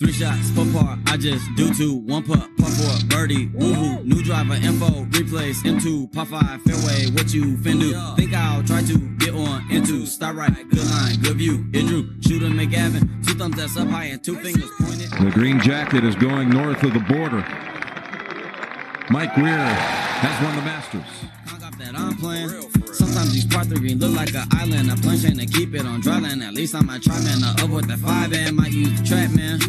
Three shots, four par, I just do two. One putt, putt for birdie, woo hoo. New driver, info, replace, M2, par five, fairway, what you fin do? Think I'll try to get on into, start right, good line, good view. It drew, shooter McGavin, two thumbs that's up high and two fingers pointed. The green jacket is going north of the border. Mike Weir has won the Masters. I'm. Sometimes these part three look like an island. A plane chain to keep it on dry land. At least I might try, man. Uh, up with the five and might use the trap, man.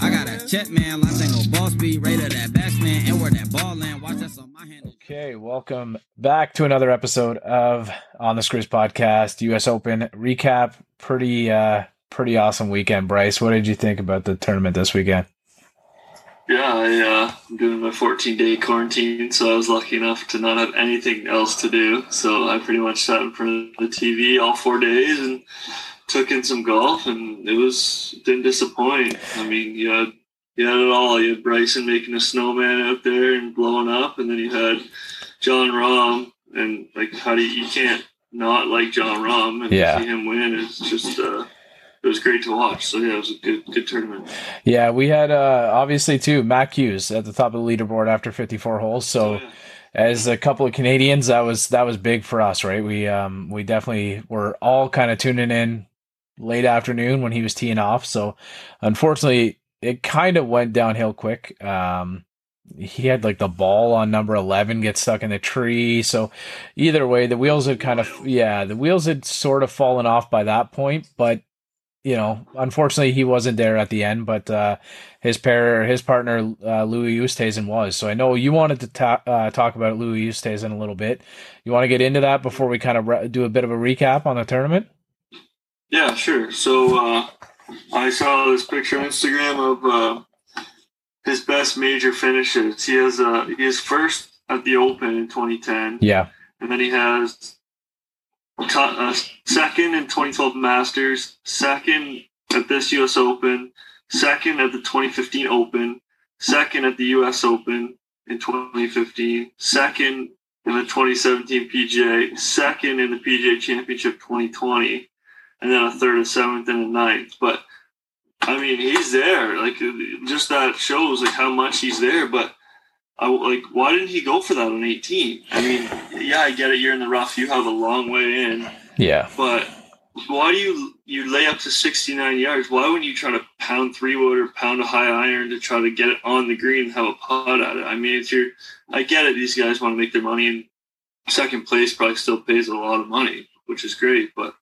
I got a check, man. Line tango ball speed, rated that batsman. And where that ball land. Watch that's on my hand. Okay, welcome back to another episode of On the Screws podcast, US Open recap. Pretty uh pretty awesome weekend, Bryce. What did you think about the tournament this weekend? Yeah, I, uh, I'm doing my 14 day quarantine, so I was lucky enough to not have anything else to do. So I pretty much sat in front of the TV all four days and took in some golf, and it was didn't disappoint. I mean, you had you had it all. You had Bryson making a snowman out there and blowing up, and then you had Jon Rahm, and like how do you, you can't not like Jon Rahm and Yeah. see him win? It's just uh, it was great to watch. So yeah, it was a good good tournament. Yeah, we had uh obviously too Mac Hughes at the top of the leaderboard after 54 holes. So yeah. as a couple of Canadians, that was that was big for us, right? We um we definitely were all kind of tuning in late afternoon when he was teeing off. So unfortunately, it kind of went downhill quick. Um he had like the ball on number 11 get stuck in the tree. So either way, the wheels had kind of yeah, the wheels had sort of fallen off by that point, but you know, unfortunately he wasn't there at the end, but uh his pair, his partner, uh, Louis Oosthuizen was. So I know you wanted to ta- uh, talk about Louis Oosthuizen a little bit. You want to get into that before we kind of re- do a bit of a recap on the tournament? Yeah, sure. So uh, I saw this picture on Instagram of uh, his best major finishes. He has uh, he is first at the Open in 2010, Yeah, and then he has uh, second in 2012 Masters, second at this U.S. Open, second at the 2015 Open, second at the U.S. Open in 2015, second in the 2017 PGA, second in the PGA Championship 2020 and then a third, a seventh, and a ninth. But I mean, he's there. Like just that shows like how much he's there. But I like why didn't he go for that on 18? I mean, yeah, I get it. You're in the rough. You have a long way in. yeah, But why do you you lay up to 69 yards? Why wouldn't you try to pound three wood or pound a high iron to try to get it on the green and have a putt at it? I mean, it's your. I get it. These guys want to make their money, and second place probably still pays a lot of money, which is great. But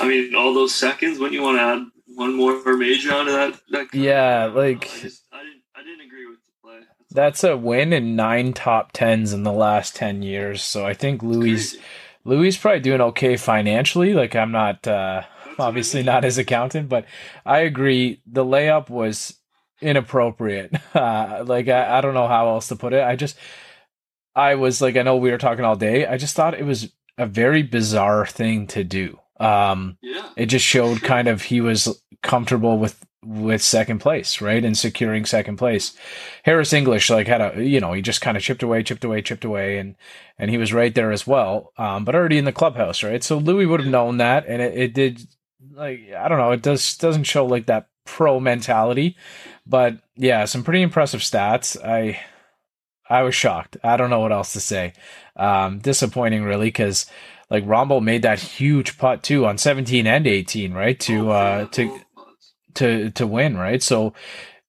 I mean, all those seconds. Wouldn't you want to add one more major onto that? that yeah. Like I just I didn't I didn't agree with the play. That's a win in nine top tens in the last ten years. So I think Louis Crazy. Louis is probably doing okay financially. Like I'm not uh, That's what I obviously not his accountant, but I agree. The layup was inappropriate. Uh, like I, I don't know how else to put it. I just I was like I know we were talking all day. I just thought it was a very bizarre thing to do. Um, Yeah. it just showed kind of he was comfortable with with second place, right, and securing second place. Harris English like had a you know he just kind of chipped away, chipped away, chipped away, and and he was right there as well. Um, but already in the clubhouse, right? So Louis would have known that, and it, it did like I don't know, it does doesn't show like that pro mentality, but yeah, some pretty impressive stats. I I was shocked. I don't know what else to say. Um, disappointing really because like Rahmbo made that huge putt too on 17 and 18, right? To Oh, uh to putts. To to win, right? So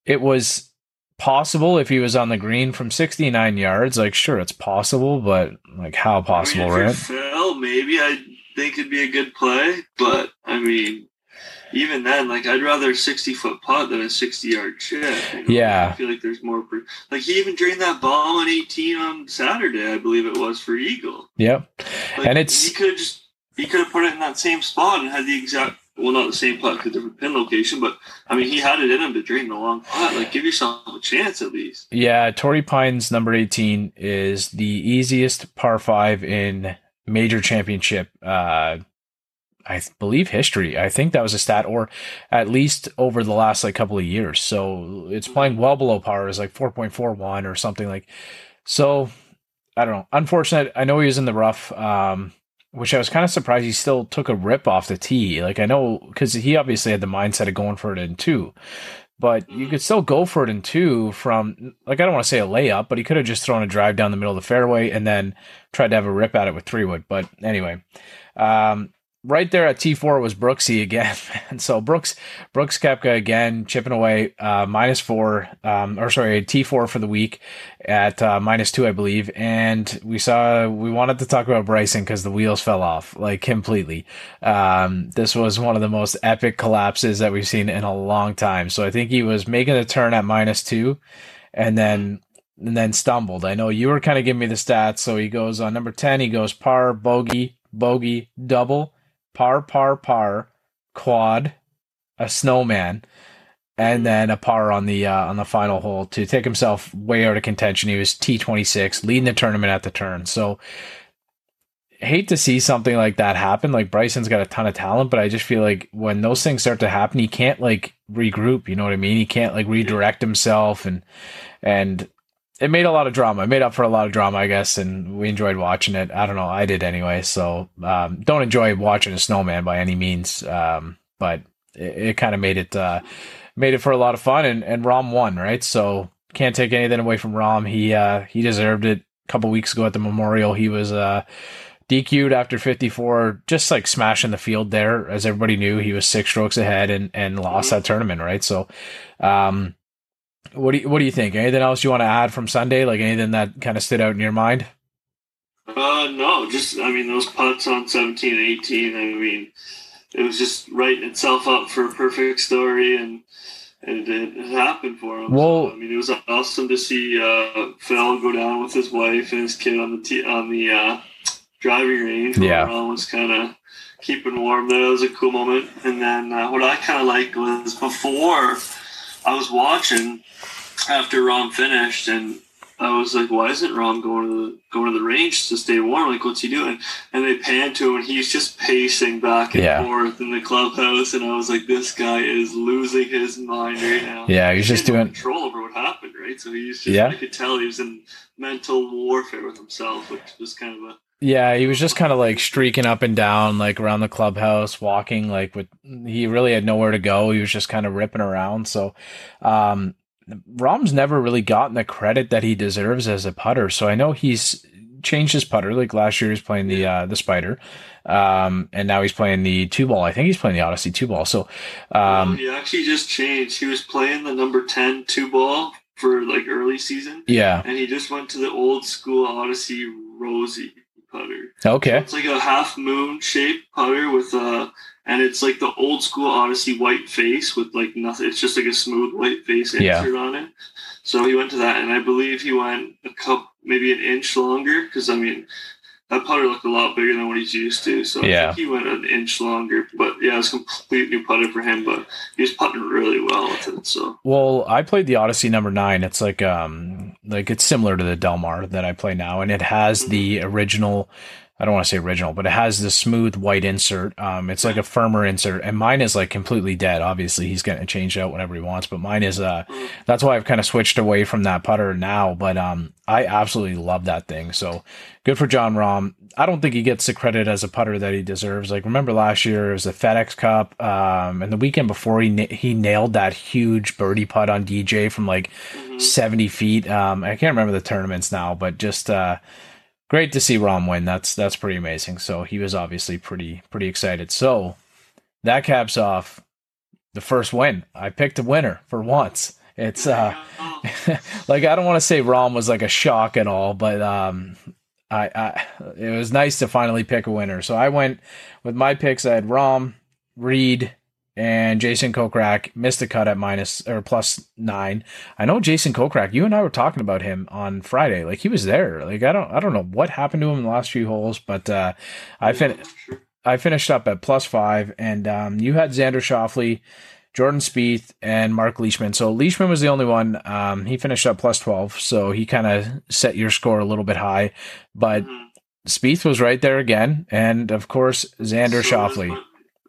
it was possible if he was on the green from 69 yards. Like, sure, it's possible, but like, how possible, I mean, right? fell, maybe I think it'd be a good play, but I mean, even then, like I'd rather a sixty foot putt than a sixty yard chip. you know? Yeah. I feel like there's more. Like he even drained that ball on eighteen on Saturday, I believe it was for Eagle. Yep. Like, And it's- he could just he could have put it in that same spot and had the exact. Well, not the same putt, 'cause different pin location, but I mean, he had it in him to drain the long putt. Like, give yourself a chance at least. Yeah, Torrey Pines number 18 is the easiest par five in major championship uh I believe history. I think that was a stat or at least over the last like couple of years. So it's playing well below par is like 4.41 or something like. So I don't know. Unfortunate. I know he was in the rough um which I was kind of surprised he still took a rip off the tee. Like I know cuz he obviously had the mindset of going for it in two. but you could still go for it in two from like I don't want to say a layup, but he could have just thrown a drive down the middle of the fairway and then tried to have a rip at it with three wood. But anyway, um, right there at T4 was Brooksy again. And so Brooks Brooks Koepka again chipping away uh, minus four, um, or sorry, T4 for the week at uh, minus two, I believe. And we saw we wanted to talk about Bryson because the wheels fell off like completely. Um, this was one of the most epic collapses that we've seen in a long time. So I think he was making a turn at minus two, and then and then stumbled. I know you were kind of giving me the stats. So he goes on number 10, he goes par, bogey, bogey, double, par, par, par, quad, a snowman, and then a par on the uh, on the final hole to take himself way out of contention. He was T twenty six, leading the tournament at the turn. So hate to see something like that happen. Like Bryson's got a ton of talent, but I just feel like when those things start to happen, he can't like regroup. You know what I mean? He can't like redirect himself and and it made a lot of drama. It made up for a lot of drama, I guess, and we enjoyed watching it. I don't know, I did anyway. So um, don't enjoy watching a snowman by any means, um, but it, it kind of made it uh, made it for a lot of fun. And, and Rahm won, right? So can't take anything away from Rahm. He uh, he deserved it. A couple weeks ago at the Memorial, he was uh, DQ'd after 54, just like smashing the field there. As everybody knew, he was six strokes ahead and and lost that tournament, right? So. Um, what do you, what do you think? Anything else you want to add from Sunday? Like anything that kind of stood out in your mind? Uh, no, just I mean those putts on seventeen and eighteen. I mean, it was just writing itself up for a perfect story, and and it, it happened for him. Well, so, I mean, it was awesome to see uh, Phil go down with his wife and his kid on the t- on the uh, driving range. Yeah, Ron was kind of keeping warm there. It was a cool moment. And then uh, what I kind of liked was before I was watching after Rahm finished, and I was like, "Why isn't Rahm going to the going to the range to stay warm? Like, what's he doing?" And they pan to him, and he's just pacing back and Yeah. forth in the clubhouse, and I was like, "This guy is losing his mind right now." Yeah, he's just He no doing. control over what happened, right? So he's just, Yeah. I could tell he was in mental warfare with himself, which was kind of a Yeah, he was just kind of like streaking up and down, like around the clubhouse, walking like with. He really had nowhere to go. He was just kind of ripping around. So, um, Rahm's never really gotten the credit that he deserves as a putter. So I know he's changed his putter. Like last year, he's playing the uh, the Spider, um, and now he's playing the two ball. I think he's playing the Odyssey two ball. So, Well, um, he actually just changed. He was playing the number 10 two ball for like early season, yeah, and he just went to the old school Odyssey Rossie putter. okay, It's like a half moon shaped putter with a, and it's like the old school Odyssey white face with like nothing. It's just like a smooth white face Yeah. insert on it. So he went to that, and I believe he went a cup, maybe an inch longer, because I mean, that putter looked a lot bigger than what he's used to. So I Yeah. think he went an inch longer. But yeah, it's a complete new putter for him, but he was putting really well with it. So Well, I played the Odyssey number nine. It's like um like it's similar to the Delmar that I play now, and it has the original. I don't want to say original, but it has the smooth white insert. Um, it's like a firmer insert, and mine is like completely dead. Obviously, he's going to change out whenever he wants, but mine is uh. That's why I've kind of switched away from that putter now. But um, I absolutely love that thing. So good for Jon Rahm. I don't think he gets the credit as a putter that he deserves. Like remember last year it was the FedEx Cup, um, and the weekend before he na- he nailed that huge birdie putt on DJ from like mhm. seventy feet. Um, I can't remember the tournaments now, but just uh, great to see Rahm win. That's that's pretty amazing. So he was obviously pretty pretty excited. So that caps off the first win. I picked a winner for once. It's uh like I don't want to say Rahm was like a shock at all, but um I, I it was nice to finally pick a winner. So I went with my picks. I had Rahm, Reed, and Jason Kokrak missed the cut at minus or plus nine. I know Jason Kokrak. You and I were talking about him on Friday. Like he was there. Like I don't I don't know what happened to him in the last few holes, but uh, I fin-. I finished up at plus five, and um, you had Xander Schauffele, Jordan Spieth, and Mark Leishman. So Leishman was the only one. Um, he finished up plus twelve, so he kind of set your score a little bit high. But Mhm. Spieth was right there again, and of course Xander So Schauffele.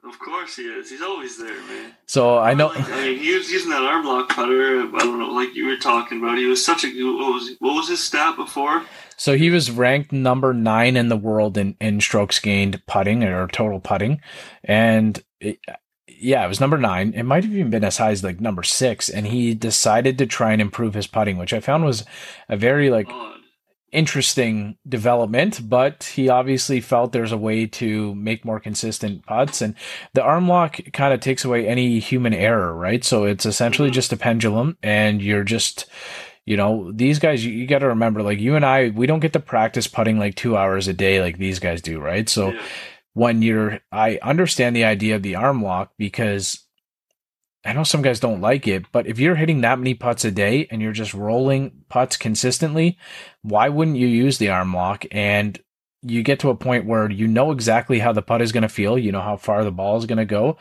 Of course he is. He's always there, man. So I know. Like, I mean, he was using that arm lock putter. I don't know, like you were talking about. He was such a. What was what was his stat before? So he was ranked number nine in the world in, in strokes gained putting or total putting. And it, yeah, it was number nine. It might have even been as high as like number six, and he decided to try and improve his putting, which I found was a very like Odd. Interesting development, but he obviously felt there's a way to make more consistent putts. And the arm lock kind of takes away any human error, right? So it's essentially Mhm. just a pendulum, and you're just, you know, these guys, you, you got to remember, like you and I, we don't get to practice putting like two hours a day like these guys do, right? So Yeah. when you're, I understand the idea of the arm lock because I know some guys don't like it, but if you're hitting that many putts a day and you're just rolling putts consistently, why wouldn't you use the arm lock? And you get to a point where you know exactly how the putt is going to feel, you know how far the ball is going to go.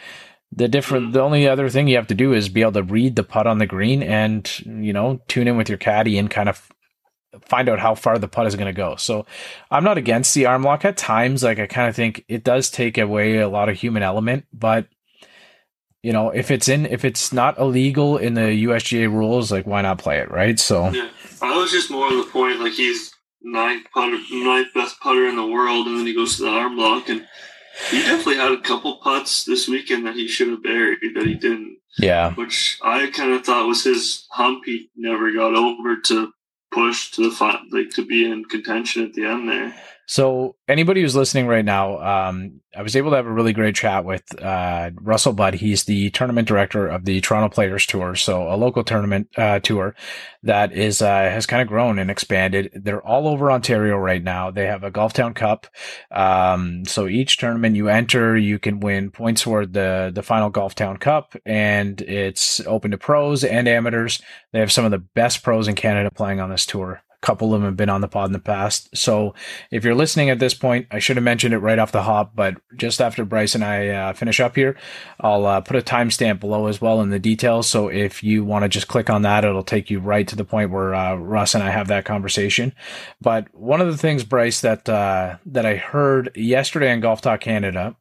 The different, Mhm. the only other thing you have to do is be able to read the putt on the green and, you know, tune in with your caddy and kind of find out how far the putt is going to go. So I'm not against the arm lock at times. Like I kind of think it does take away a lot of human element, but you know, if it's in, if it's not illegal in the USGA rules, like why not play it, right? So Yeah, I was just more of the point like he's ninth putter, ninth best putter in the world, and then he goes to the arm lock, and he definitely had a couple putts this weekend that he should have buried that he didn't, yeah, which I kind of thought was his hump. He never got over to push to the fi- like to be in contention at the end there. So anybody who's listening right now, um, I was able to have a really great chat with uh, Russell Budd. He's the tournament director of the Toronto Players Tour, so a local tournament uh, tour that is uh, has kind of grown and expanded. They're all over Ontario right now. They have a Golf Town Cup. Um, so each tournament you enter, you can win points toward the the final Golf Town Cup, and it's open to pros and amateurs. They have some of the best pros in Canada playing on this tour. Couple of them have been on the pod in the past. So if you're listening at this point, I should have mentioned it right off the hop, but just after Bryce and I uh, finish up here, I'll uh, put a timestamp below as well in the details. So if you want to just click on that, it'll take you right to the point where uh, Russ and I have that conversation. But one of the things, Bryce, that uh, that I heard yesterday on Golf Talk Canada,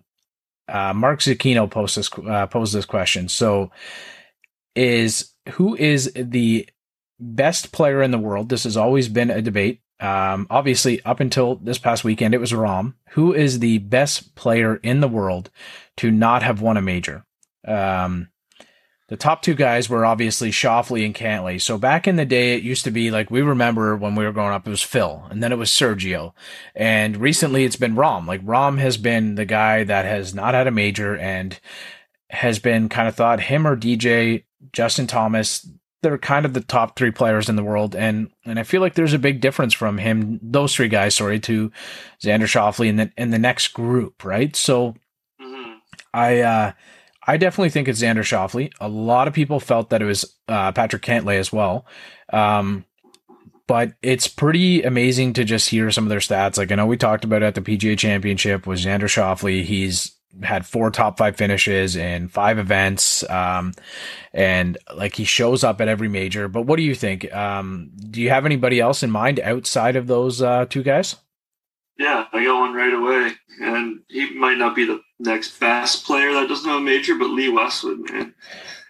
uh, Mark Zucchino posed this uh, posed this question. So, is who is the best player in the world? This has always been a debate. Um, obviously, up until this past weekend, it was Rahm. Who is the best player in the world to not have won a major? Um, the top two guys were obviously Schauffele and Cantlay. So back in the day, it used to be like we remember when we were growing up, it was Phil, and then it was Sergio, and recently it's been Rahm. Like Rom has been the guy that has not had a major and has been kind of thought him or DJ Justin Thomas they're kind of the top three players in the world, and and I feel like there's a big difference from him, those three guys, sorry, to Xander Schauffele and the in the next group, right? So hmm I uh I definitely think it's Xander Schauffele. A lot of people felt that it was uh, Patrick Cantlay as well. Um, but it's pretty amazing to just hear some of their stats. Like I know we talked about it at the PGA Championship was Xander Shoffley. He's had four top five finishes in five events. Um, and like he shows up at every major. But what do you think? Um, do you have anybody else in mind outside of those uh, two guys? Yeah, I got one right away, and he might not be the next best player that doesn't have a major, but Lee Westwood, man.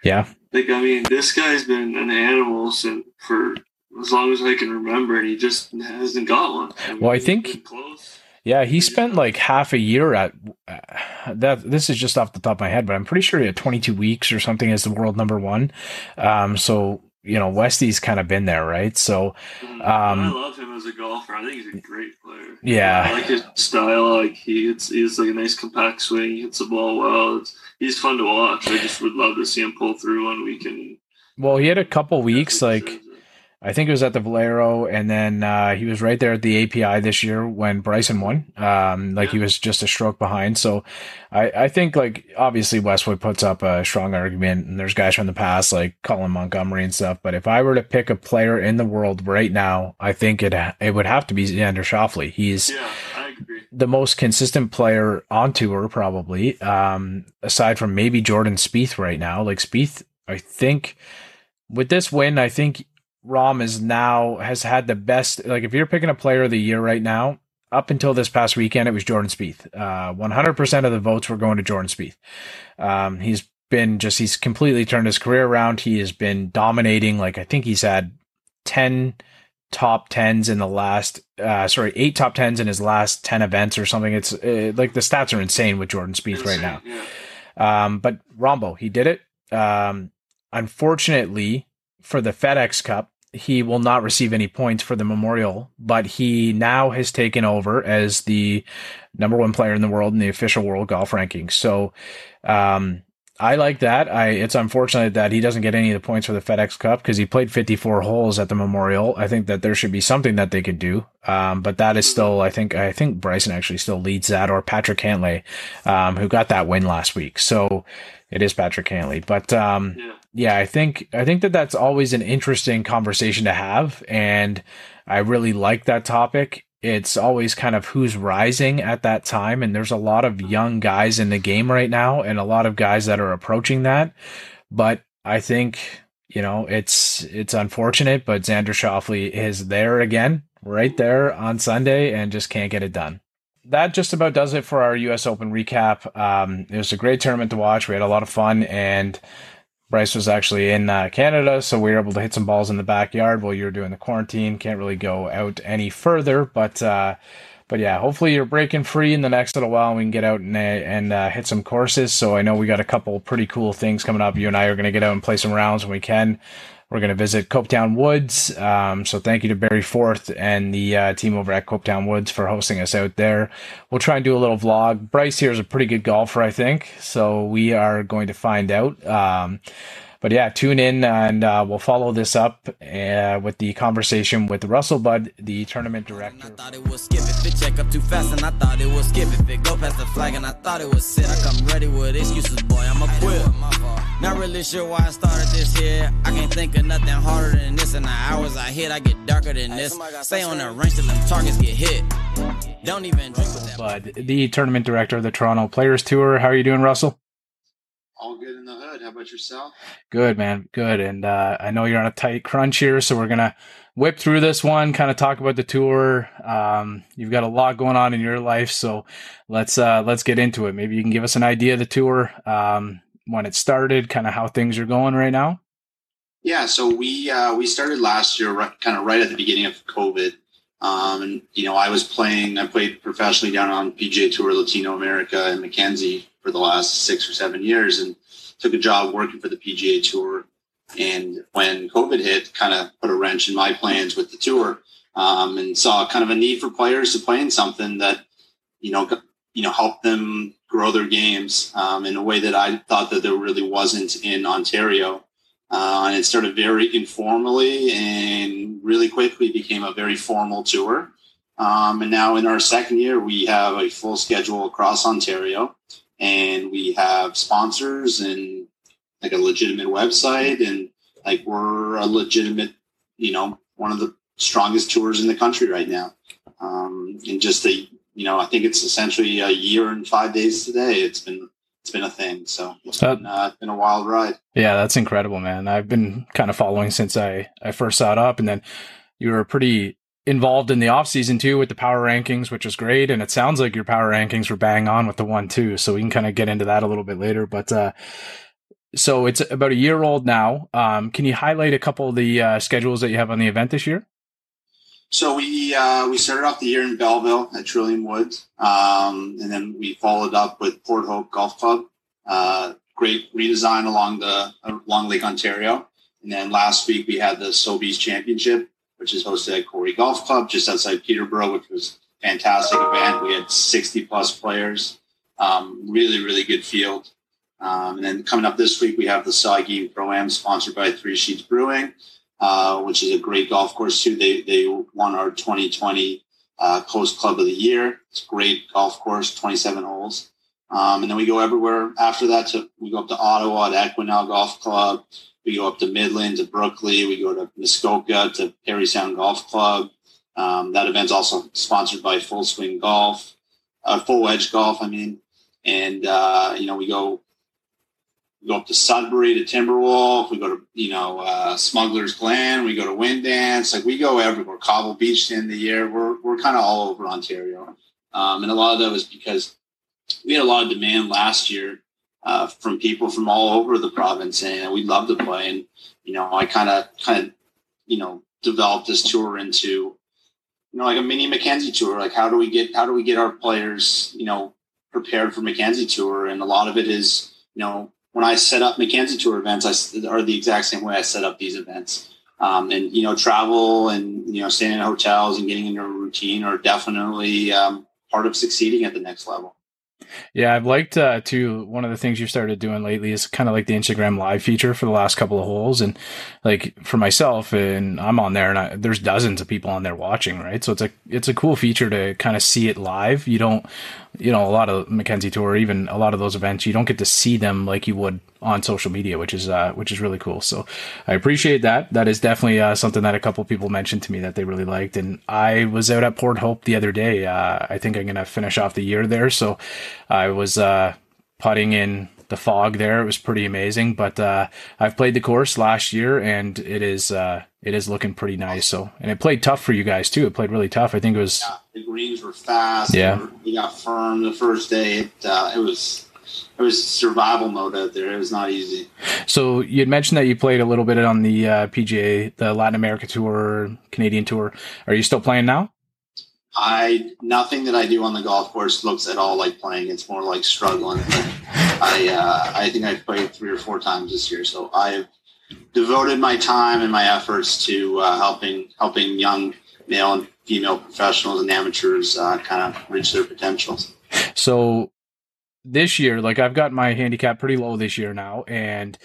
Yeah. Like I mean, this guy's been an animal since for as long as I can remember, and he just hasn't got one. mean, Well, I think- close. Yeah, he spent like half a year at uh, that. This is just off the top of my head, but I'm pretty sure he had 22 weeks or something as the world number one. Um, so you know, Westy's kind of been there, right? So Mhm. Um, I love him as a golfer. I think he's a great player. Yeah. I like his style. Like he hits, he has like a nice compact swing. He hits the ball well. It's, he's fun to watch. I just would love to see him pull through one weekend. well, he had a couple weeks, like. I think it was at the Valero, and then uh, he was right there at the API this year when Bryson won. Um, like he was just a stroke behind. So I, I think like obviously Westwood puts up a strong argument, and there's guys from the past like Colin Montgomerie and stuff. But if I were to pick a player in the world right now, I think it it would have to be Xander Schauffele. He's Yeah, the most consistent player on tour, probably. Um, aside from maybe Jordan Spieth right now. Like Spieth, I think with this win, I think Rahm is now has had the best. Like if you're picking a player of the year right now, up until this past weekend, it was Jordan Spieth. Uh, 100% of the votes were going to Jordan Spieth. Um, he's been just he's completely turned his career around. He has been dominating. Like I think he's had 10 top 10s in the last uh sorry, 8 top 10s in his last 10 events or something. It's uh, like the stats are insane with Jordan Spieth right now. Yeah. Um, but Rahmbo, he did it. Um, unfortunately for the FedEx Cup, he will not receive any points for the memorial, but he now has taken over as the number one player in the world in the official world golf rankings. So, um, I like that. I it's unfortunate that he doesn't get any of the points for the FedEx Cup because he played 54 holes at the Memorial. I think that there should be something that they could do. Um, but that is still, I think, I think Bryson actually still leads that, or Patrick Cantlay, um, who got that win last week. So it is Patrick Cantlay. But um, yeah. Yeah, I think I think that that's always an interesting conversation to have, and I really like that topic it's always kind of who's rising at that time. And there's a lot of young guys in the game right now and a lot of guys that are approaching that. But I think, you know, it's, it's unfortunate, but Xander Schauffele is there again, right there on Sunday and just can't get it done. That just about does it for our US Open recap. Um, it was a great tournament to watch. We had a lot of fun and Bryce was actually in uh, Canada, so we were able to hit some balls in the backyard while you were doing the quarantine. Can't really go out any further, but uh, but yeah, hopefully you're breaking free in the next little while, and we can get out and and uh, hit some courses. So I know we got a couple pretty cool things coming up. You and I are going to get out and play some rounds when we can. We're going to visit Copetown Woods. Um, so thank you to Barry Forth and the uh, team over at Copetown Woods for hosting us out there. We'll try and do a little vlog. Bryce here is a pretty good golfer, I think. So we are going to find out. Um, but yeah, tune in and uh, we'll follow this up uh, with the conversation with Russell Budd, the tournament director. I thought it was skip if it check up too fast, and I thought it was skip if it go past the flag, and I thought it was sit. I come ready with excuses, boy. I'm a quit. Not really sure why I started this here. I can't think of nothing harder than this, and the hours I hit, I get darker than this. Stay on the range till them targets get hit. Don't even drink with that. Budd, the tournament director of the Toronto Players Tour. How are you doing, Russell? all good in the hood. How about yourself? Good, man. Good. And uh, I know you're on a tight crunch here, so we're gonna whip through this one, kind of talk about the tour. Um, you've got a lot going on in your life, so let's uh, let's get into it. Maybe you can give us an idea of the tour, um, when it started, kind of how things are going right now. Yeah, so we uh, we started last year, right, kind of right at the beginning of COVID. Um, and you know, I was playing. I played professionally down on PGA Tour Latino America and Mackenzie for the last six or seven years, and took a job working for the PGA Tour. And when COVID hit, kind of put a wrench in my plans with the tour, um, and saw kind of a need for players to play in something that you know you know help them grow their games um, in a way that I thought that there really wasn't in Ontario. Uh, and it started very informally and really quickly became a very formal tour. Um, and now in our second year, we have a full schedule across Ontario and we have sponsors and like a legitimate website and like we're a legitimate, you know, one of the strongest tours in the country right now. Um, and just a, you know, I think it's essentially a year and five days today. It's been it's been a thing. So it's been, uh, it's been a wild ride. Yeah, that's incredible, man. I've been kind of following since I, I first saw it up. And then you were pretty involved in the off season too with the power rankings, which was great. And it sounds like your power rankings were bang on with the one too. So we can kind of get into that a little bit later. But uh, so it's about a year old now. Um, can you highlight a couple of the uh, schedules that you have on the event this year? So we uh, we started off the year in Belleville at Trillium Woods, um, and then we followed up with Port Hope Golf Club. Uh, great redesign along the along Lake Ontario, and then last week we had the Sobeys Championship, which is hosted at Quarry Golf Club just outside Peterborough, which was a fantastic event. We had sixty plus players, um, really really good field. Um, and then coming up this week we have the Sagi Pro Am sponsored by Three Sheets Brewing. Uh, which is a great golf course too. They they won our 2020 uh, Coast Club of the Year. It's a great golf course, 27 holes. Um, and then we go everywhere after that. To we go up to Ottawa at Equinelle Golf Club. We go up to Midland to Brooklea. We go to Muskoka to Parry Sound Golf Club. Um, that event's also sponsored by Full Swing Golf, uh, Full Wedge Golf. I mean, and uh, you know we go we go up to Sudbury to Timberwolf. We go to you know uh, Smuggler's Glen. We go to Wyndance. Like we go everywhere. Cobble Beach in the year. We're we're kind of all over Ontario, um, and a lot of that was because we had a lot of demand last year uh, from people from all over the province, and we'd love to play. And you know, I kind of kind of you know developed this tour into you know like a mini Mackenzie tour. Like how do we get how do we get our players you know prepared for Mackenzie tour? And a lot of it is you know, when I set up Mackenzie Tour events, I are the exact same way I set up these events. Um, and you know, travel and you know, staying in hotels and getting into a routine are definitely um, part of succeeding at the next level. Yeah, I've liked uh, too. One of the things you started doing lately is kind of like the Instagram live feature for the last couple of holes, and like for myself, and I'm on there, and I, there's dozens of people on there watching, right? So it's a it's a cool feature to kind of see it live. You don't you know, a lot of Mackenzie Tour, even a lot of those events, you don't get to see them like you would on social media, which is uh, which is really cool. So I appreciate that. That is definitely uh, something that a couple people mentioned to me that they really liked. And I was out at Port Hope the other day. Uh, I think I'm gonna finish off the year there, so I was uh, putting in the fog there. It was pretty amazing. But uh, I've played the course last year, and it is uh, it is looking pretty nice. So, and it played tough for you guys too. It played really tough. I think it was. Yeah, the greens were fast. Yeah, we got firm the first day. It uh, it was. It was survival mode out there. It was not easy. So you had mentioned that you played a little bit on the uh, PGA, the Latin America Tour, Canadian Tour. Are you still playing now? I nothing that I do on the golf course looks at all like playing. It's more like struggling. I uh, I think I've played three or four times this year, so I've devoted my time and my efforts to uh, helping helping young male and female professionals and amateurs uh, kind of reach their potentials. So this year, like I've got my handicap pretty low this year now, and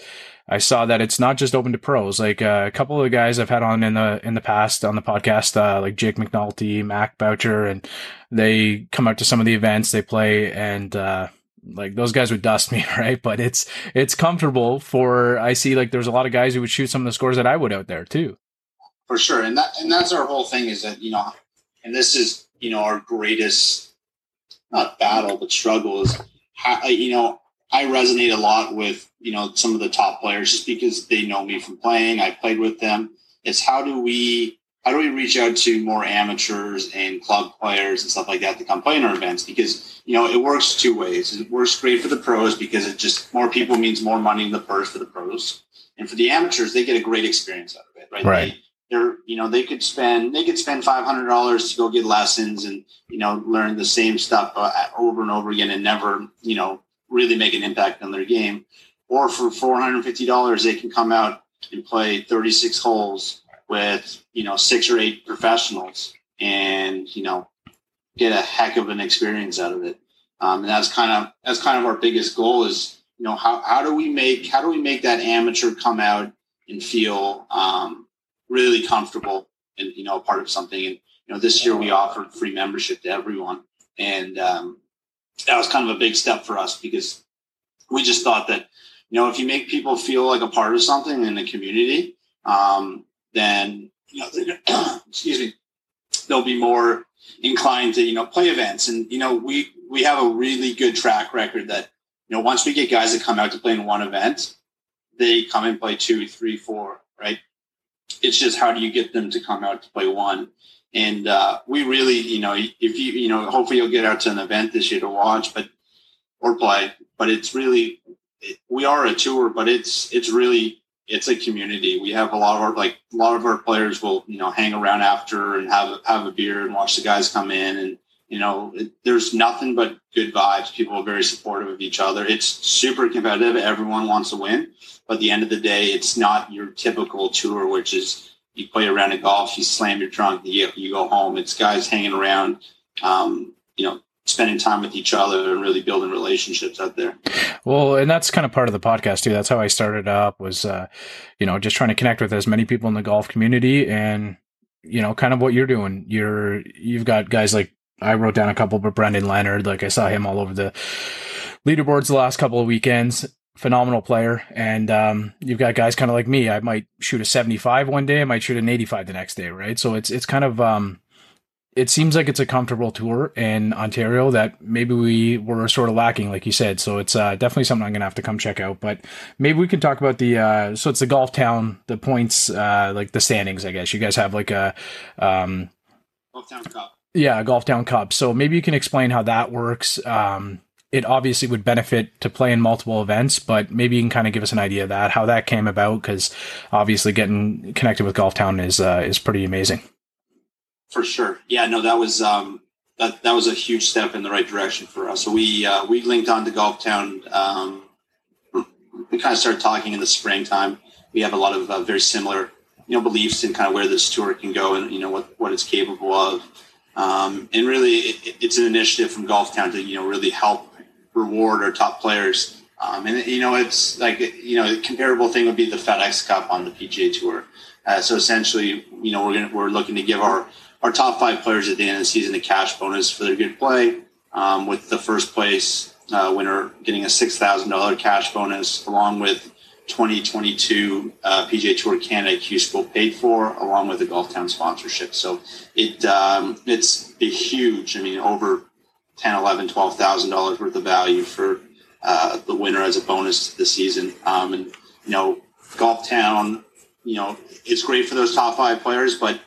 I saw that it's not just open to pros. Like uh, a couple of the guys I've had on in the in the past on the podcast, uh, like Jake McNulty, Mac Boucher, and they come out to some of the events they play, and uh, like those guys would dust me, right? But it's it's comfortable for. I see like there's a lot of guys who would shoot some of the scores that I would out there too. For sure, and that and that's our whole thing is that you know, and this is you know our greatest not battle but struggle is how, you know I resonate a lot with you know some of the top players just because they know me from playing. I played with them. It's how do we how do we reach out to more amateurs and club players and stuff like that to come play in our events? Because you know it works two ways. It works great for the pros because it just more people means more money in the purse for the pros, and for the amateurs they get a great experience out of it. Right. Right. They, are you know they could spend they could spend five hundred dollars to go get lessons and you know learn the same stuff uh, over and over again and never you know really make an impact on their game. Or for $450, they can come out and play 36 holes with, you know, six or eight professionals and, you know, get a heck of an experience out of it. Um, and that's kind of, that's kind of our biggest goal is, you know, how, how do we make, how do we make that amateur come out and feel um, really comfortable and, you know, a part of something. And, you know, this year we offered free membership to everyone. And, um, that was kind of a big step for us because we just thought that you know if you make people feel like a part of something in the community um, then you know excuse me they'll be more inclined to you know play events and you know we we have a really good track record that you know once we get guys that come out to play in one event they come and play two three four right it's just how do you get them to come out to play one and uh, we really, you know, if you, you know, hopefully you'll get out to an event this year to watch, but or play. But it's really, we are a tour, but it's it's really it's a community. We have a lot of our like a lot of our players will you know hang around after and have have a beer and watch the guys come in and you know it, there's nothing but good vibes. People are very supportive of each other. It's super competitive. Everyone wants to win, but at the end of the day, it's not your typical tour, which is you play a round of golf, you slam your trunk, you, you go home. It's guys hanging around, um, you know, spending time with each other and really building relationships out there. Well, and that's kind of part of the podcast too. That's how I started up was, uh, you know, just trying to connect with as many people in the golf community and, you know, kind of what you're doing. You're, you've got guys like, I wrote down a couple, but Brendan Leonard, like I saw him all over the leaderboards the last couple of weekends phenomenal player. And um, you've got guys kind of like me. I might shoot a 75 one day. I might shoot an 85 the next day, right? So it's it's kind of um, it seems like it's a comfortable tour in Ontario that maybe we were sort of lacking, like you said. So it's uh, definitely something I'm gonna have to come check out. But maybe we can talk about the uh, so it's the golf town, the points, uh, like the standings. I guess you guys have like a um, golf town cup. Yeah, golf town cup. So maybe you can explain how that works. Um, it obviously would benefit to play in multiple events, but maybe you can kind of give us an idea of that, how that came about, because obviously getting connected with Golf Town is uh, is pretty amazing. For sure, yeah, no, that was um, that that was a huge step in the right direction for us. So we uh, we linked on to Golf Town um, we kind of started talking in the springtime. We have a lot of uh, very similar, you know, beliefs in kind of where this tour can go and you know what what it's capable of. Um, and really, it, it's an initiative from Golf Town to you know really help reward our top players. Um, and you know, it's like you know, a comparable thing would be the FedEx Cup on the PGA Tour. Uh, so essentially, you know, we're gonna, we're looking to give our our top five players at the end of the season a cash bonus for their good play, um, with the first place uh, winner getting a six thousand dollar cash bonus, along with 2022 uh, PGA Tour Canada Q School paid for, along with the Golf Town sponsorship. So it um, it's a huge. I mean, over 10, 11, 12,000 dollars worth of value for uh, the winner as a bonus to the season. Um, and you know, Golf Town, you know, it's great for those top five players, but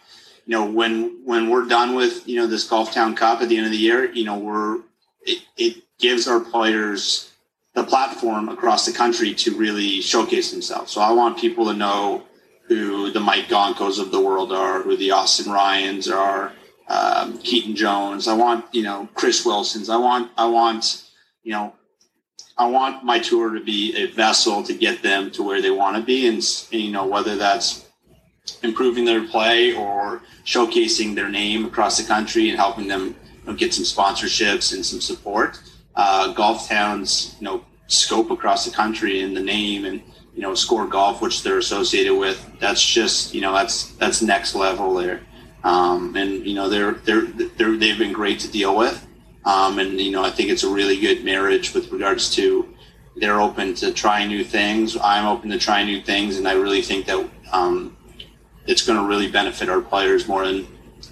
you know, when when we're done with you know this Golf Town Cup at the end of the year, you know, we're it, it gives our players the platform across the country to really showcase themselves. So I want people to know who the Mike Gonkos of the world are, who the Austin Ryans are, um, Keaton Jones. I want you know Chris Wilsons. I want I want you know I want my tour to be a vessel to get them to where they want to be, and, and you know whether that's improving their play or showcasing their name across the country and helping them you know, get some sponsorships and some support. Uh, golf towns, you know, scope across the country and the name and you know score golf, which they're associated with. That's just you know that's that's next level there. Um, and you know they're they're they're they've been great to deal with. Um, and you know, I think it's a really good marriage with regards to they're open to trying new things. I'm open to trying new things, and I really think that um, it's going to really benefit our players more than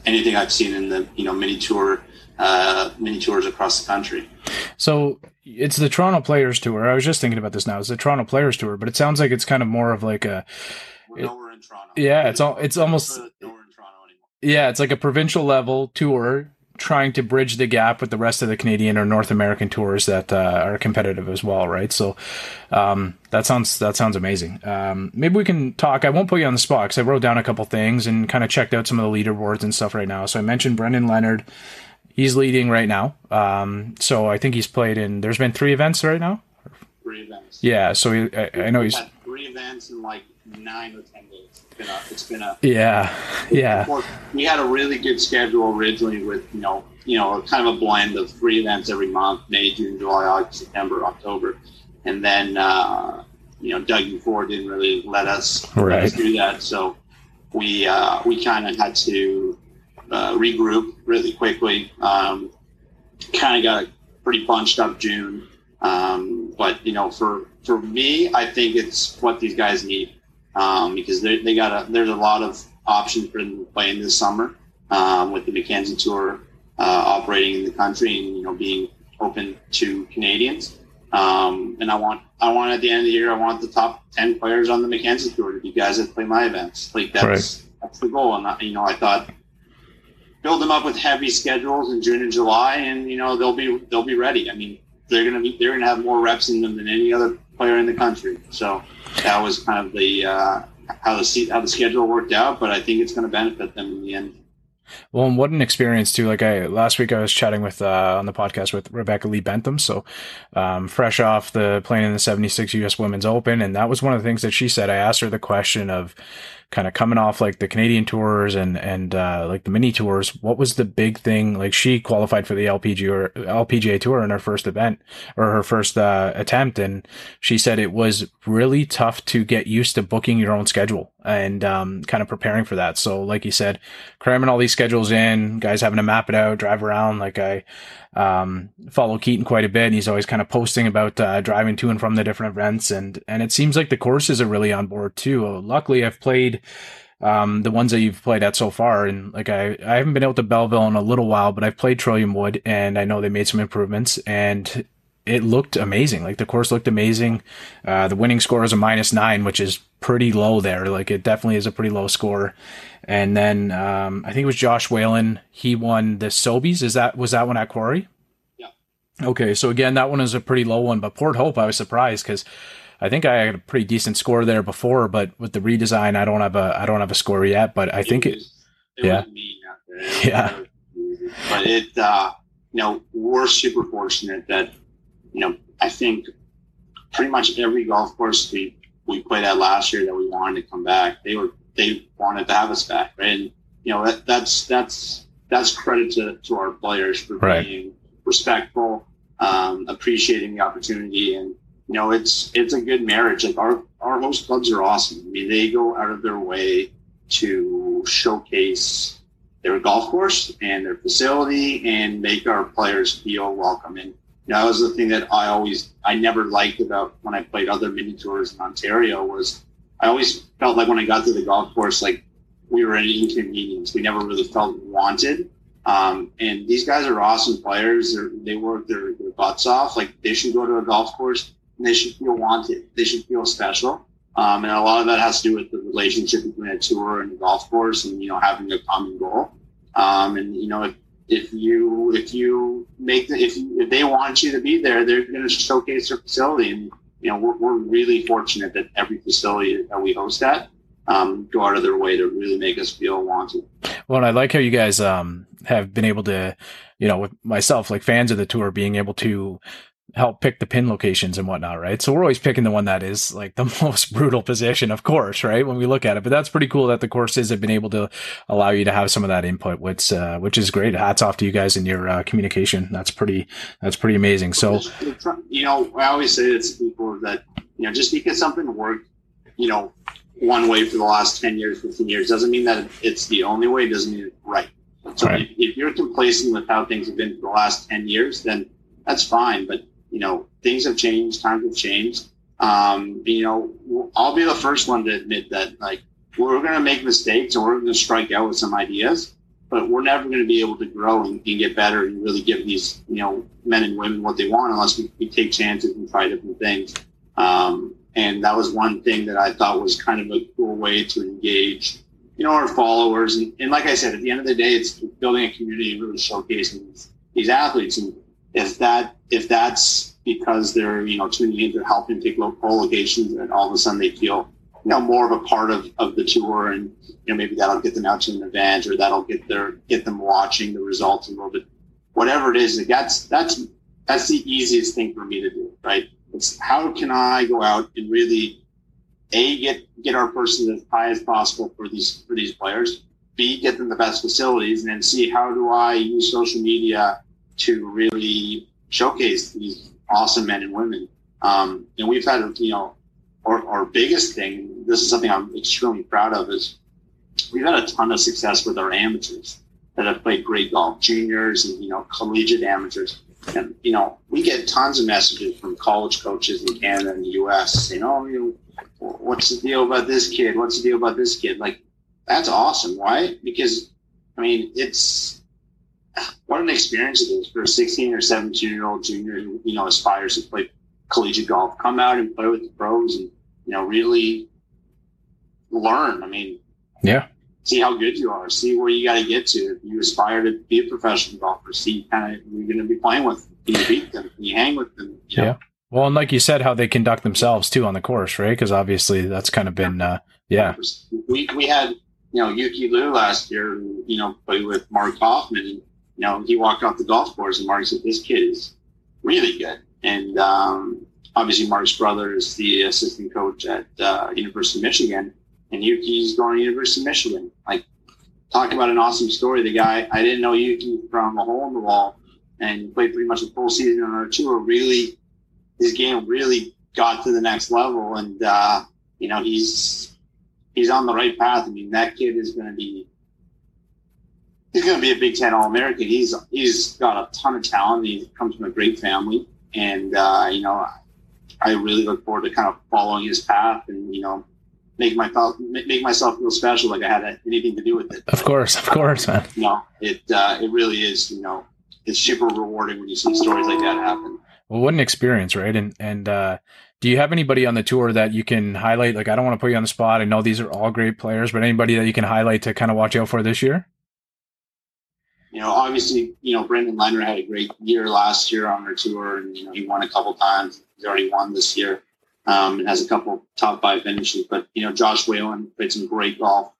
anything I've seen in the you know mini tour uh, mini tours across the country. So it's the Toronto Players Tour. I was just thinking about this now. It's the Toronto Players Tour, but it sounds like it's kind of more of like a. We're nowhere in Toronto. Yeah, it's all. It's almost. Yeah, it's like a provincial level tour trying to bridge the gap with the rest of the Canadian or North American tours that uh, are competitive as well, right? So um, that sounds that sounds amazing. Um, maybe we can talk. I won't put you on the spot because I wrote down a couple things and kind of checked out some of the leaderboards and stuff right now. So I mentioned Brendan Leonard. He's leading right now. Um, so I think he's played in. There's been three events right now. Three events. Yeah. So he, I, I know he's three events in like nine or ten days. It's been a, it's been a yeah, yeah. We had a really good schedule originally with you know you know kind of a blend of three events every month: May, June, July, August, September, October, and then uh, you know Doug and Ford didn't really let us, right. let us do that, so we uh, we kind of had to uh, regroup really quickly. Um, kind of got a pretty bunched up June. Um, but you know, for for me, I think it's what these guys need um, because they, they got a, there's a lot of options for them to play in this summer um, with the Mackenzie Tour uh, operating in the country and you know being open to Canadians. Um, and I want I want at the end of the year I want the top ten players on the Mackenzie Tour to be guys that play my events. Like that's right. that's the goal. And you know I thought build them up with heavy schedules in June and July, and you know they'll be they'll be ready. I mean they're gonna be they're gonna have more reps in them than any other player in the country. So that was kind of the uh, how the how the schedule worked out. But I think it's going to benefit them in the end. Well, and what an experience too. Like I last week, I was chatting with uh, on the podcast with Rebecca Lee Bentham. So um, fresh off the playing in the '76 U.S. Women's Open, and that was one of the things that she said. I asked her the question of kind of coming off like the Canadian tours and and uh, like the mini tours, what was the big thing? Like she qualified for the LPG or LPGA tour in her first event or her first uh, attempt, and she said it was really tough to get used to booking your own schedule and um, kind of preparing for that. So, like you said, cramming all these schedules in, guys having to map it out, drive around. Like I um, follow Keaton quite a bit, and he's always kind of posting about uh, driving to and from the different events, and and it seems like the courses are really on board too. luckily, I've played um, the ones that you've played at so far. And like I, I haven't been out to Belleville in a little while, but I've played Trillium Wood and I know they made some improvements and it looked amazing. Like the course looked amazing. Uh, the winning score is a minus nine, which is pretty low there. Like it definitely is a pretty low score. And then um, I think it was Josh Whalen. He won the Sobeys. Is that was that one at Quarry? Yeah. Okay, so again, that one is a pretty low one. But Port Hope, I was surprised because I think I had a pretty decent score there before. But with the redesign, I don't have a I don't have a score yet. But I it think was, it. it yeah. Yeah. But it, uh, you know, we're super fortunate that you know, I think pretty much every golf course we we played at last year that we wanted to come back, they were they wanted to have us back, right? And you know that that's that's that's credit to, to our players for Right. being respectful, um, appreciating the opportunity, and you know it's it's a good marriage. Like our our host clubs are awesome. I mean, they go out of their way to showcase their golf course and their facility and make our players feel welcome. And you know, that was the thing that I always I never liked about when I played other mini tours in Ontario was I always felt like when I got to the golf course, like we were an inconvenience. We never really felt wanted. Um, and these guys are awesome players. They're, they work their, their butts off. Like they should go to a golf course and they should feel wanted. They should feel special. Um, and a lot of that has to do with the relationship between a tour and a golf course and, you know, having a common goal. Um, and, you know, if, if you, if you make the, if, if they want you to be there, they're going to showcase their facility. And, you know, we're, we're really fortunate that every facility that we host at, um, go out of their way to really make us feel wanted. Well, I like how you guys um have been able to, you know, with myself, like fans of the tour, being able to help pick the pin locations and whatnot, right? So we're always picking the one that is like the most brutal position, of course, right? When we look at it, but that's pretty cool that the courses have been able to allow you to have some of that input, which uh, which is great. Hats off to you guys and your uh, communication. That's pretty that's pretty amazing. So you know, I always say this to people that you know, just because something worked, you know, one way for the last ten years, fifteen years, doesn't mean that it's the only way. It Doesn't mean it's right. So Right. if, if you're complacent with how things have been for the last ten years, then that's fine. But you know, things have changed, times have changed. Um, you know, I'll be the first one to admit that like we're going to make mistakes and we're going to strike out with some ideas, but we're never going to be able to grow and, and get better and really give these you know men and women what they want unless we, we take chances and try different things. Um, and that was one thing that I thought was kind of a cool way to engage, you know, our followers. And, and like I said, at the end of the day, it's building a community and really showcasing these, these athletes. And if that if that's because they're you know tuning in to help take local locations, and all of a sudden they feel you know more of a part of, of the tour, and you know maybe that'll get them out to an event, or that'll get their get them watching the results a little bit. Whatever it is, that's that's that's the easiest thing for me to do, right? It's how can I go out and really a get get our person as high as possible for these for these players. B get them the best facilities, and then C how do I use social media to really showcase these awesome men and women. Um, and we've had you know our, our biggest thing. This is something I'm extremely proud of is we've had a ton of success with our amateurs that have played great golf, juniors and you know collegiate amateurs. And you know, we get tons of messages from college coaches in Canada and the U.S. saying, "Oh, you know, what's the deal about this kid? What's the deal about this kid?" Like, that's awesome. Why? Because, I mean, it's what an experience it is for a 16 or 17 year old junior who you know aspires to play collegiate golf. Come out and play with the pros, and you know, really learn. I mean, yeah, see how good you are, see where you got to get to. If you aspire to be a professional golfer, see kind of who you're going to be playing with. Can you beat them? Can you hang with them? You know? Yeah. Well, and like you said, how they conduct themselves too on the course, right? Because obviously that's kind of been, uh, yeah, We we had you know Yuki Liu last year, you know, played with Mark Hoffman, and you know he walked off the golf course, and Mark said, "This kid is really good." And um, obviously, Mark's brother is the assistant coach at uh, University of Michigan, and Yuki's going to University of Michigan. Like, talk about an awesome story. The guy I didn't know Yuki from a hole in the wall, and played pretty much a full season on our tour. Really, his game really got to the next level, and uh, you know he's he's on the right path. I mean, that kid is going to be he's going to be a Big Ten All American. He's he's got a ton of talent. He comes from a great family, and uh, you know, I really look forward to kind of following his path and you know make myself make myself feel special, like I had anything to do with it. of course, of course, man. You know, it uh, it really is. You know, it's super rewarding when you see stories like that happen. Well, what an experience, right? And and uh, do you have anybody on the tour that you can highlight? Like, I don't want to put you on the spot. I know these are all great players, but anybody that you can highlight to kind of watch out for this year? You know, obviously, you know, Brendan Liner had a great year last year on our tour, and you know, he won a couple times. He's already won this year, um, and has a couple top five finishes. But you know, Josh Whalen played some great golf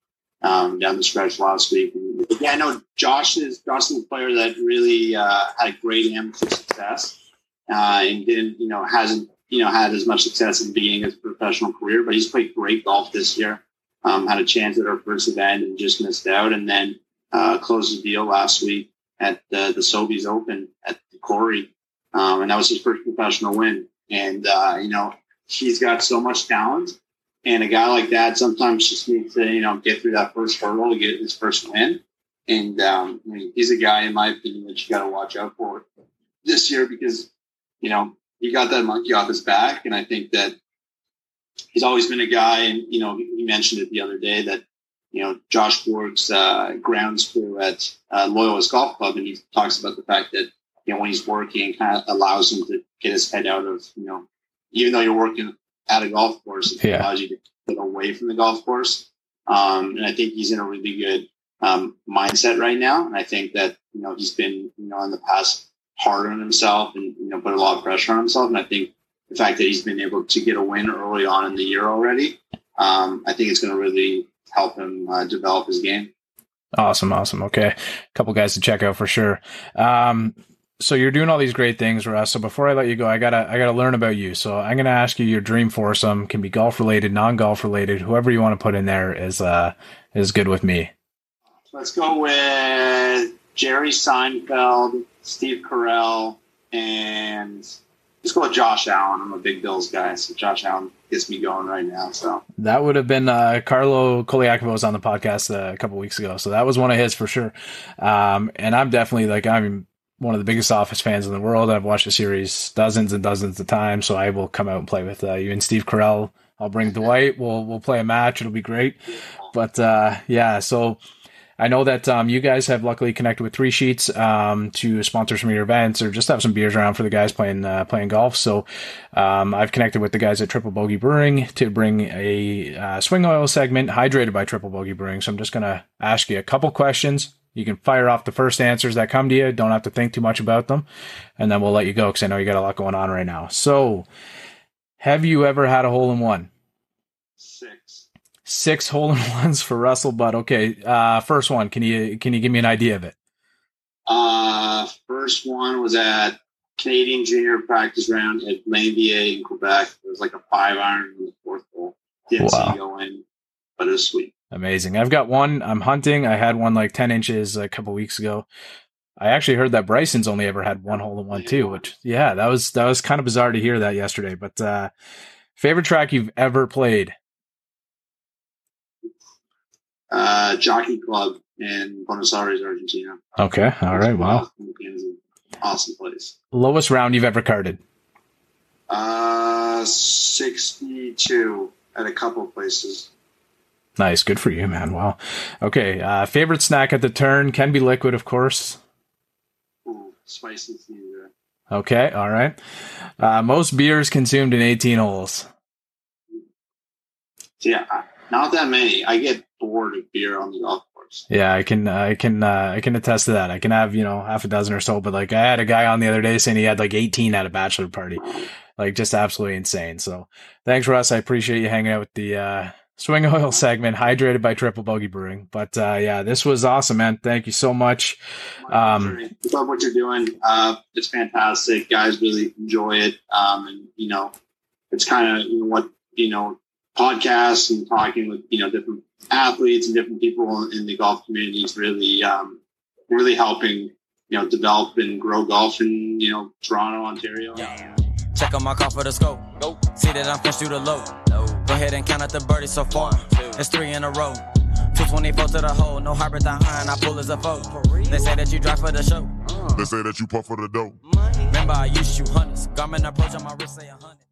um, down the stretch last week. And, yeah, I know Josh is Josh is a player that really uh, had a great amateur success, uh, and didn't, you know, hasn't you know had as much success in the beginning of his professional career, but he's played great golf this year. Um, had a chance at our first event and just missed out, and then uh, closed the deal last week at the the Sobeys Open at the Quarry, um, and that was his first professional win. And uh, you know he's got so much talent, and a guy like that sometimes just needs to you know get through that first hurdle to get his first win. And um, I mean, he's a guy, in my opinion, that you got to watch out for this year because you know he got that monkey off his back, and I think that he's always been a guy. And you know, he mentioned it the other day that you know Josh Borg's uh, grounds crew at uh, Loyalist Golf Club, and he talks about the fact that you know when he's working, it kind of allows him to get his head out of you know, even though you're working at a golf course, it Yeah. allows you to get away from the golf course. Um, and I think he's in a really good um, mindset right now. And I think that you know he's been you know in the past hard on himself and you know put a lot of pressure on himself. And I think the fact that he's been able to get a win early on in the year already, um, I think it's going to really help him uh, develop his game. Awesome, awesome. Okay, a couple guys to check out for sure. Um, so you're doing all these great things, Russ. So before I let you go, I gotta I gotta learn about you. So I'm gonna ask you your dream foursome. Can be golf related, non golf related. Whoever you want to put in there is uh is good with me. Let's go with Jerry Seinfeld, Steve Carell, and let's go with Josh Allen. I'm a big Bills guy, so Josh Allen gets me going right now. So That would have been uh, Carlo Koliakovo was on the podcast uh, a couple weeks ago, so that was one of his for sure. Um, and I'm definitely like I'm one of the biggest Office fans in the world. I've watched the series dozens and dozens of times, so I will come out and play with uh, you and Steve Carell. I'll bring Dwight. We'll we'll play a match. It'll be great. But uh, yeah, so I know that um, you guys have luckily connected with Three Sheets um, to sponsor some of your events or just have some beers around for the guys playing uh, playing golf. So um, I've connected with the guys at Triple Bogey Brewing to bring a uh, swing oil segment hydrated by Triple Bogey Brewing. So I'm just gonna ask you a couple questions. You can fire off the first answers that come to you. Don't have to think too much about them, and then we'll let you go because I know you got a lot going on right now. So, have you ever had a hole in one? six. Six hole in ones for Russell Butt. Okay, uh, first one. Can you can you give me an idea of it? Uh, first one was at Canadian Junior Practice Round at Blainvillier in Quebec. It was like a five iron in the fourth hole. Didn't see Wow. it go in, but it was sweet. Amazing. I've got one. I'm hunting. I had one like 10 inches a couple weeks ago. I actually heard that Bryson's only ever had one hole in one too, which yeah, that was that was kind of bizarre to hear that yesterday. But uh favorite track you've ever played? Uh, Jockey Club in Buenos Aires, Argentina. Okay. All right. Wow. Awesome place. Lowest round you've ever carded. Uh, 62 at a couple places. Nice. Good for you, man. Wow. Okay. Uh favorite snack at the turn can be liquid, of course. Ooh, spicy Caesar. Okay. All right. Uh most beers consumed in 18 holes. Yeah, not that many. I get bored of beer on the golf course. Yeah, I can, I can, uh, I can attest to that. I can have, you know, half a dozen or so, but like I had a guy on the other day saying he had like 18 at a bachelor party, like just absolutely insane. So thanks, Russ. I appreciate you hanging out with the, uh, swing oil segment hydrated by triple bogey brewing. But, uh, yeah, this was awesome, man. Thank you so much. Um, love what you're doing. Uh, it's fantastic. Guys really enjoy it. Um, and you know, it's kind of you know what you know, podcasts and talking with you know different athletes and different people in the golf community is really um, really helping you know develop and grow golf in you know Toronto, Ontario. Check on my car for the scope. Go. See that I'm pushed through the low. Go ahead and count out the birdies so far. It's three in a row. 224 to the hole, no hybrid behind. I pull as a foe. They say that you drive for the show. They say that you puff for the dope. Remember, I used to shoot hunters. Garmin approach on my wrist, say a hundred.